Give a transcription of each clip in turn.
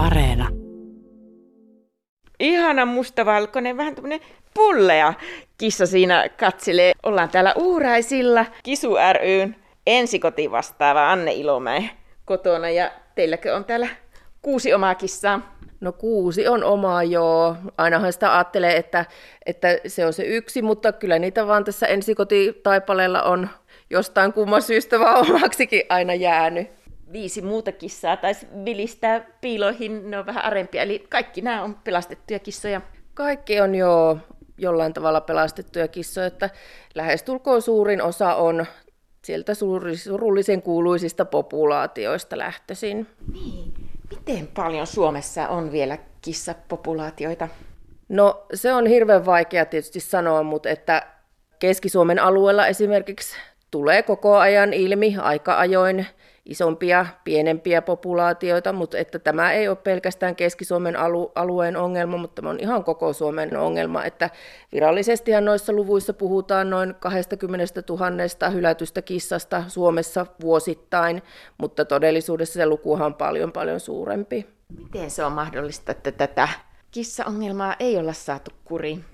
Areena. Ihana mustavalkoinen, vähän tämmönen pullea kissa siinä katselee. Ollaan täällä Uuraisilla Kisu ryn ensikoti vastaava Anne Ilomäe kotona ja teilläkö on täällä kuusi omaa kissaa? No kuusi on omaa, joo. Ainahan sitä ajattelee, että, että se on se yksi, mutta kyllä niitä vaan tässä ensikotitaipaleella on jostain kumman syystä vaan omaksikin aina jäänyt. Viisi muuta kissaa taisi vilistää piiloihin, ne on vähän arempia, eli kaikki nämä on pelastettuja kissoja. Kaikki on jo jollain tavalla pelastettuja kissoja, että lähestulkoon suurin osa on sieltä surullisen kuuluisista populaatioista lähtöisin. Niin. Miten paljon Suomessa on vielä kissapopulaatioita? No se on hirveän vaikea tietysti sanoa, mutta että Keski-Suomen alueella esimerkiksi tulee koko ajan ilmi aika ajoin isompia, pienempiä populaatioita, mutta että tämä ei ole pelkästään Keski-Suomen alueen ongelma, mutta tämä on ihan koko Suomen ongelma, että virallisestihan noissa luvuissa puhutaan noin 20 000 hylätystä kissasta Suomessa vuosittain, mutta todellisuudessa se lukuhan on paljon paljon suurempi. Miten se on mahdollista, että tätä kissaongelmaa ei olla saatu kuriin?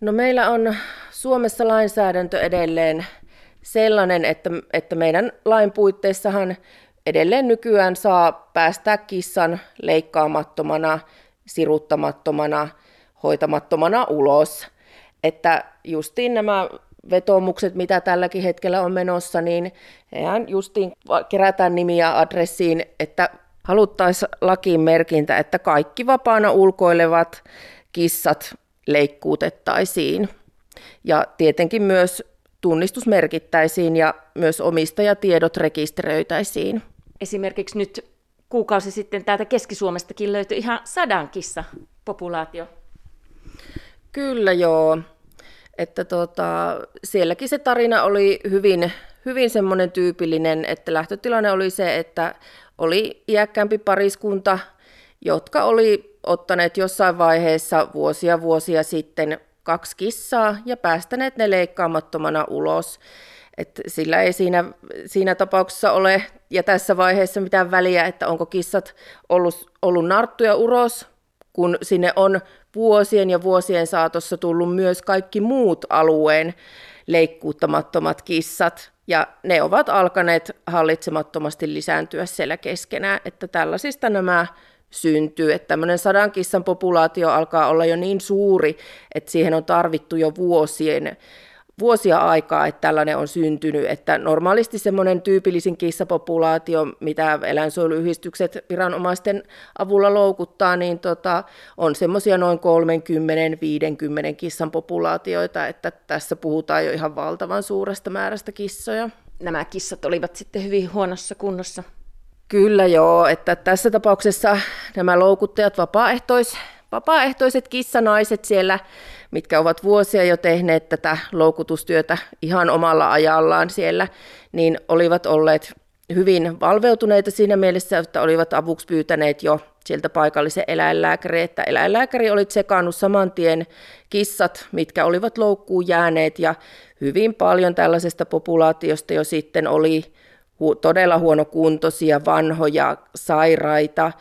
No meillä on Suomessa lainsäädäntö edelleen sellainen, että, että meidän lain puitteissahan edelleen nykyään saa päästää kissan leikkaamattomana, siruttamattomana, hoitamattomana ulos. Että justiin nämä vetomukset, mitä tälläkin hetkellä on menossa, niin eihän justiin kerätään nimiä adressiin, että haluttaisiin lakiin merkintä, että kaikki vapaana ulkoilevat kissat leikkuutettaisiin. Ja tietenkin myös tunnistus merkittäisiin ja myös omistajatiedot rekisteröitäisiin. Esimerkiksi nyt kuukausi sitten täältä Keski-Suomestakin löytyi ihan sadan kissa populaatio. Kyllä joo. Että tota, sielläkin se tarina oli hyvin, hyvin semmoinen tyypillinen, että lähtötilanne oli se, että oli iäkkäämpi pariskunta, jotka oli ottaneet jossain vaiheessa vuosia vuosia sitten kaksi kissaa ja päästäneet ne leikkaamattomana ulos. Et sillä ei siinä, siinä tapauksessa ole ja tässä vaiheessa mitään väliä, että onko kissat ollut, ollut narttuja uros, kun sinne on vuosien ja vuosien saatossa tullut myös kaikki muut alueen leikkuuttamattomat kissat, ja ne ovat alkaneet hallitsemattomasti lisääntyä siellä keskenään, että tällaisista nämä syntyy. Että tämmöinen sadan kissan populaatio alkaa olla jo niin suuri, että siihen on tarvittu jo vuosien, vuosia aikaa, että tällainen on syntynyt. Että normaalisti semmoinen tyypillisin kissapopulaatio, mitä eläinsuojeluyhdistykset viranomaisten avulla loukuttaa, niin tota, on semmoisia noin 30-50 kissan populaatioita, että tässä puhutaan jo ihan valtavan suuresta määrästä kissoja. Nämä kissat olivat sitten hyvin huonossa kunnossa Kyllä joo, että tässä tapauksessa nämä loukuttajat, vapaaehtois, vapaaehtoiset kissanaiset siellä, mitkä ovat vuosia jo tehneet tätä loukutustyötä ihan omalla ajallaan siellä, niin olivat olleet hyvin valveutuneita siinä mielessä, että olivat avuksi pyytäneet jo sieltä paikallisen eläinlääkäri, että eläinlääkäri oli tsekannut saman tien kissat, mitkä olivat loukkuun jääneet ja hyvin paljon tällaisesta populaatiosta jo sitten oli hu- todella huonokuntoisia, vanhoja, sairaita,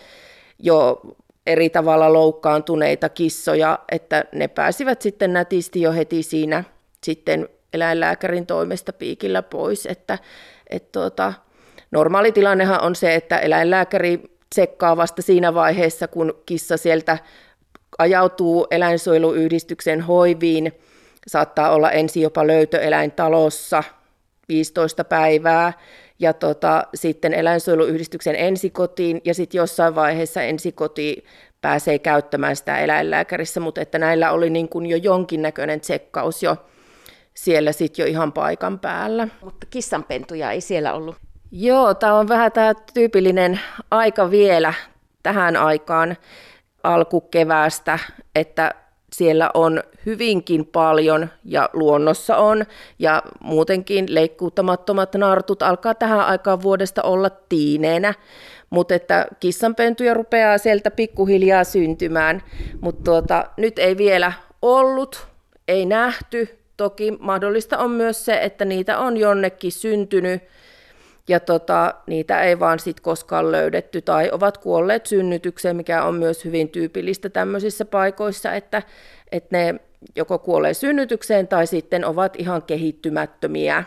jo eri tavalla loukkaantuneita kissoja, että ne pääsivät sitten nätisti jo heti siinä sitten eläinlääkärin toimesta piikillä pois. Että, et tuota, normaali tilannehan on se, että eläinlääkäri tsekkaa vasta siinä vaiheessa, kun kissa sieltä ajautuu eläinsuojeluyhdistyksen hoiviin, saattaa olla ensin jopa löytöeläintalossa 15 päivää, ja tota, sitten eläinsuojeluyhdistyksen ensikotiin ja sitten jossain vaiheessa ensikoti pääsee käyttämään sitä eläinlääkärissä, mutta että näillä oli niin kuin jo jonkinnäköinen tsekkaus jo siellä sitten jo ihan paikan päällä. Mutta kissanpentuja ei siellä ollut? Joo, tämä on vähän tämä tyypillinen aika vielä tähän aikaan alkukeväästä, että siellä on hyvinkin paljon ja luonnossa on. Ja muutenkin leikkuuttamattomat nartut alkaa tähän aikaan vuodesta olla tiineenä, mutta että kissanpentuja rupeaa sieltä pikkuhiljaa syntymään, mutta tuota, nyt ei vielä ollut, ei nähty. Toki mahdollista on myös se, että niitä on jonnekin syntynyt ja tota, niitä ei vaan sit koskaan löydetty tai ovat kuolleet synnytykseen, mikä on myös hyvin tyypillistä tämmöisissä paikoissa, että, että ne joko kuolee synnytykseen tai sitten ovat ihan kehittymättömiä.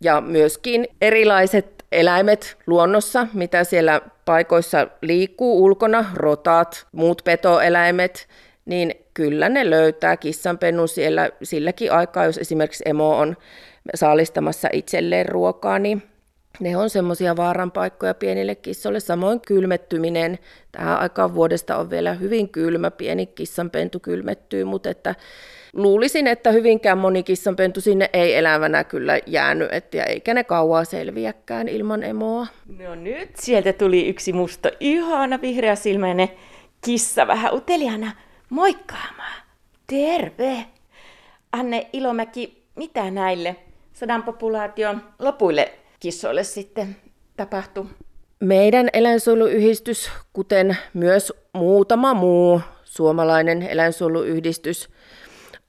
Ja myöskin erilaiset eläimet luonnossa, mitä siellä paikoissa liikkuu ulkona, rotat, muut petoeläimet, niin kyllä ne löytää kissanpennu siellä silläkin aikaa, jos esimerkiksi emo on saalistamassa itselleen ruokaa, niin ne on semmoisia vaaranpaikkoja pienille kissoille. Samoin kylmettyminen. Tähän aikaan vuodesta on vielä hyvin kylmä, pieni kissanpentu kylmettyy, mutta että luulisin, että hyvinkään moni kissanpentu sinne ei elävänä kyllä jäänyt, että eikä ne kauaa selviäkään ilman emoa. No nyt sieltä tuli yksi musta ihana vihreä silmäinen kissa vähän uteliana moikkaamaan. Terve! Anne Ilomäki, mitä näille sadan populaation lopuille kissoille sitten tapahtui? Meidän eläinsuojeluyhdistys, kuten myös muutama muu suomalainen eläinsuojeluyhdistys,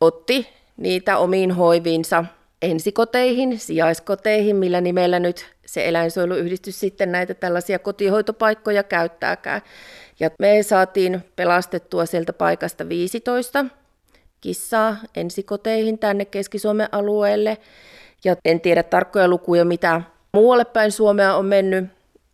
otti niitä omiin hoiviinsa ensikoteihin, sijaiskoteihin, millä nimellä nyt se eläinsuojeluyhdistys sitten näitä tällaisia kotihoitopaikkoja käyttääkään. Ja me saatiin pelastettua sieltä paikasta 15 kissaa ensikoteihin tänne Keski-Suomen alueelle. Ja en tiedä tarkkoja lukuja, mitä muualle päin Suomea on mennyt,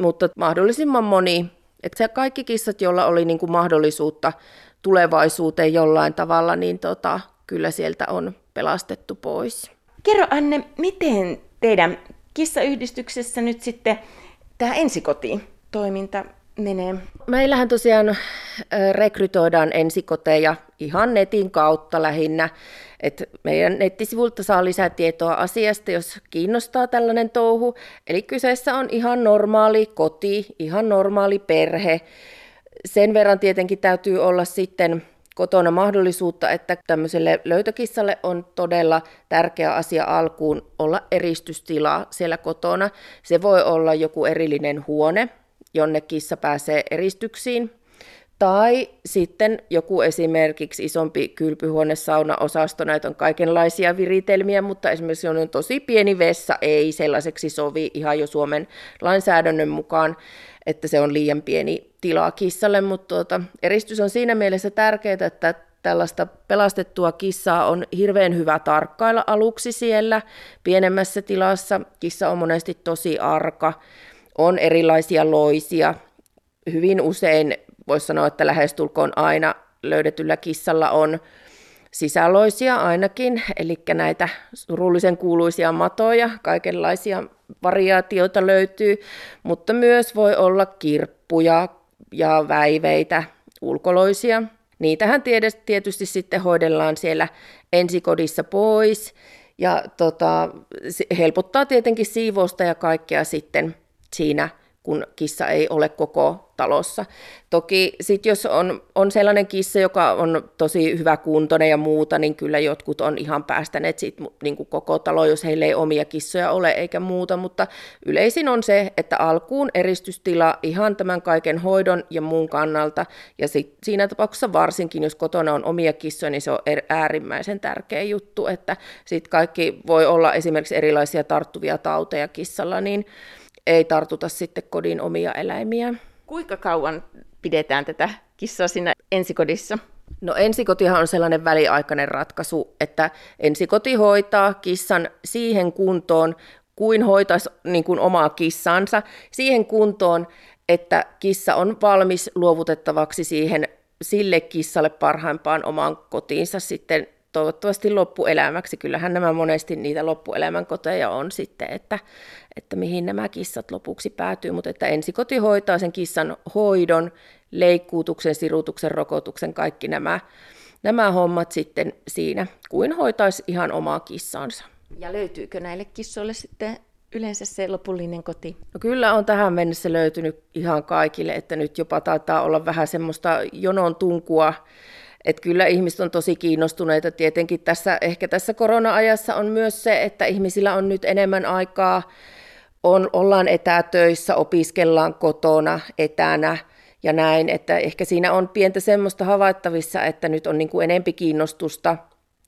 mutta mahdollisimman moni. Että se kaikki kissat, joilla oli niin kuin mahdollisuutta tulevaisuuteen jollain tavalla, niin tota, kyllä sieltä on pelastettu pois. Kerro Anne, miten teidän kissayhdistyksessä nyt sitten tämä ensikoti-toiminta menee? Meillähän tosiaan rekrytoidaan ensikoteja ihan netin kautta lähinnä. Et meidän nettisivulta saa lisätietoa asiasta, jos kiinnostaa tällainen touhu. Eli kyseessä on ihan normaali koti, ihan normaali perhe. Sen verran tietenkin täytyy olla sitten kotona mahdollisuutta, että tämmöiselle löytökissalle on todella tärkeä asia alkuun olla eristystila siellä kotona. Se voi olla joku erillinen huone, jonne kissa pääsee eristyksiin. Tai sitten joku esimerkiksi isompi kylpyhuone, saunaosasto, näitä on kaikenlaisia viritelmiä, mutta esimerkiksi on tosi pieni vessa, ei sellaiseksi sovi ihan jo Suomen lainsäädännön mukaan, että se on liian pieni tila kissalle, mutta tuota, eristys on siinä mielessä tärkeää, että tällaista pelastettua kissaa on hirveän hyvä tarkkailla aluksi siellä pienemmässä tilassa. Kissa on monesti tosi arka, on erilaisia loisia. Hyvin usein voisi sanoa, että lähestulkoon aina löydetyllä kissalla on sisäloisia ainakin, eli näitä surullisen kuuluisia matoja, kaikenlaisia variaatioita löytyy, mutta myös voi olla kirppuja ja väiveitä, ulkoloisia. Niitähän tietysti sitten hoidellaan siellä ensikodissa pois, ja tota, helpottaa tietenkin siivousta ja kaikkea sitten siinä, kun kissa ei ole koko talossa. Toki sit jos on, on sellainen kissa, joka on tosi hyvä kuntoinen ja muuta, niin kyllä jotkut on ihan päästäneet sit, niin kuin koko talo, jos heillä ei omia kissoja ole eikä muuta, mutta yleisin on se, että alkuun eristystila ihan tämän kaiken hoidon ja muun kannalta, ja sit siinä tapauksessa varsinkin, jos kotona on omia kissoja, niin se on er, äärimmäisen tärkeä juttu, että sitten kaikki voi olla esimerkiksi erilaisia tarttuvia tauteja kissalla, niin ei tartuta sitten kodin omia eläimiä. Kuinka kauan pidetään tätä kissaa siinä ensikodissa? No ensikotihan on sellainen väliaikainen ratkaisu, että ensikoti hoitaa kissan siihen kuntoon, kuin hoitaisi niin kuin omaa kissansa, siihen kuntoon, että kissa on valmis luovutettavaksi siihen sille kissalle parhaimpaan omaan kotiinsa sitten toivottavasti loppuelämäksi. Kyllähän nämä monesti niitä loppuelämän koteja on sitten, että, että mihin nämä kissat lopuksi päätyy, mutta että ensikoti hoitaa sen kissan hoidon, leikkuutuksen, sirutuksen, rokotuksen, kaikki nämä, nämä hommat sitten siinä, kuin hoitaisi ihan omaa kissansa. Ja löytyykö näille kissoille sitten yleensä se lopullinen koti? No kyllä on tähän mennessä löytynyt ihan kaikille, että nyt jopa taitaa olla vähän semmoista jonon tunkua että kyllä ihmiset on tosi kiinnostuneita. Tietenkin tässä, ehkä tässä korona-ajassa on myös se, että ihmisillä on nyt enemmän aikaa, on, ollaan etätöissä, opiskellaan kotona, etänä ja näin, että ehkä siinä on pientä semmoista havaittavissa, että nyt on niin kuin enempi kiinnostusta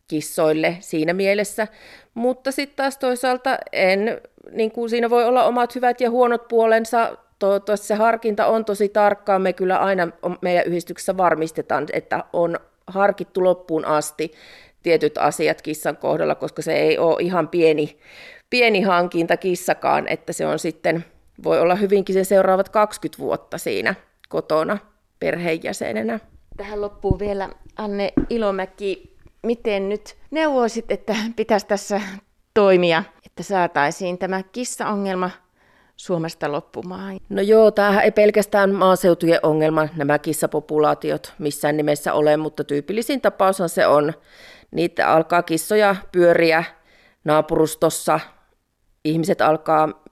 kissoille siinä mielessä, mutta sitten taas toisaalta en, niin kuin siinä voi olla omat hyvät ja huonot puolensa. Toivottavasti se harkinta on tosi tarkkaa. Me kyllä aina meidän yhdistyksessä varmistetaan, että on harkittu loppuun asti tietyt asiat kissan kohdalla, koska se ei ole ihan pieni, pieni hankinta kissakaan, että se on sitten, voi olla hyvinkin se seuraavat 20 vuotta siinä kotona perheenjäsenenä. Tähän loppuu vielä Anne Ilomäki, miten nyt neuvoisit, että pitäisi tässä toimia, että saataisiin tämä kissaongelma Suomesta loppumaan? No joo, tämähän ei pelkästään maaseutujen ongelma, nämä kissapopulaatiot missään nimessä ole, mutta tyypillisin tapaushan se on. Niitä alkaa kissoja pyöriä naapurustossa, ihmiset alkaa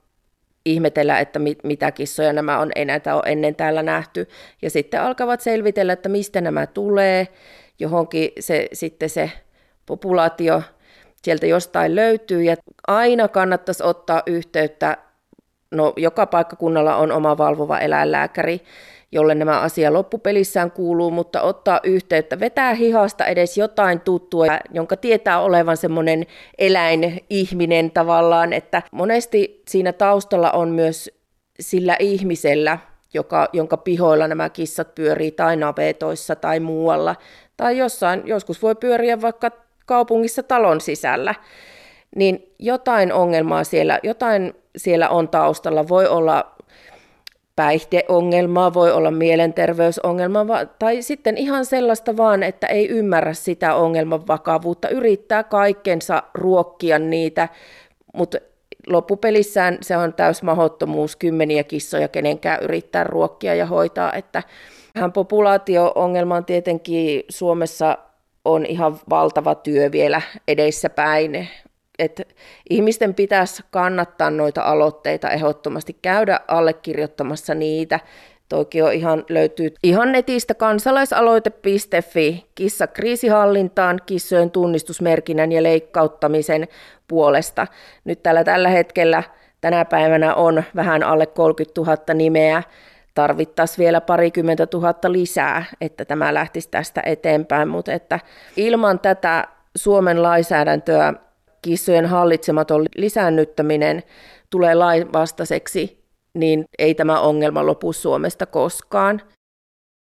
ihmetellä, että mit, mitä kissoja nämä on, ei näitä ole ennen täällä nähty. Ja sitten alkavat selvitellä, että mistä nämä tulee. Johonkin se, sitten se populaatio sieltä jostain löytyy. Ja aina kannattaisi ottaa yhteyttä, no joka paikkakunnalla on oma valvova eläinlääkäri, jolle nämä asia loppupelissään kuuluu, mutta ottaa yhteyttä, vetää hihasta edes jotain tuttua, jonka tietää olevan semmoinen eläinihminen tavallaan, että monesti siinä taustalla on myös sillä ihmisellä, joka, jonka pihoilla nämä kissat pyörii tai navetoissa tai muualla, tai jossain, joskus voi pyöriä vaikka kaupungissa talon sisällä, niin jotain ongelmaa siellä, jotain siellä on taustalla. Voi olla päihdeongelmaa, voi olla mielenterveysongelma tai sitten ihan sellaista vaan, että ei ymmärrä sitä ongelman vakavuutta, yrittää kaikkensa ruokkia niitä, mutta loppupelissään se on täys mahdottomuus kymmeniä kissoja kenenkään yrittää ruokkia ja hoitaa, että vähän populaatio-ongelma on tietenkin Suomessa on ihan valtava työ vielä edessäpäin että ihmisten pitäisi kannattaa noita aloitteita ehdottomasti, käydä allekirjoittamassa niitä. Toki on ihan, löytyy ihan netistä kansalaisaloite.fi kissa kriisihallintaan kissojen tunnistusmerkinnän ja leikkauttamisen puolesta. Nyt tällä tällä hetkellä tänä päivänä on vähän alle 30 000 nimeä. Tarvittaisiin vielä parikymmentä tuhatta lisää, että tämä lähtisi tästä eteenpäin, mutta että ilman tätä Suomen lainsäädäntöä kissojen hallitsematon lisäännyttäminen tulee lainvastaiseksi, niin ei tämä ongelma lopu Suomesta koskaan.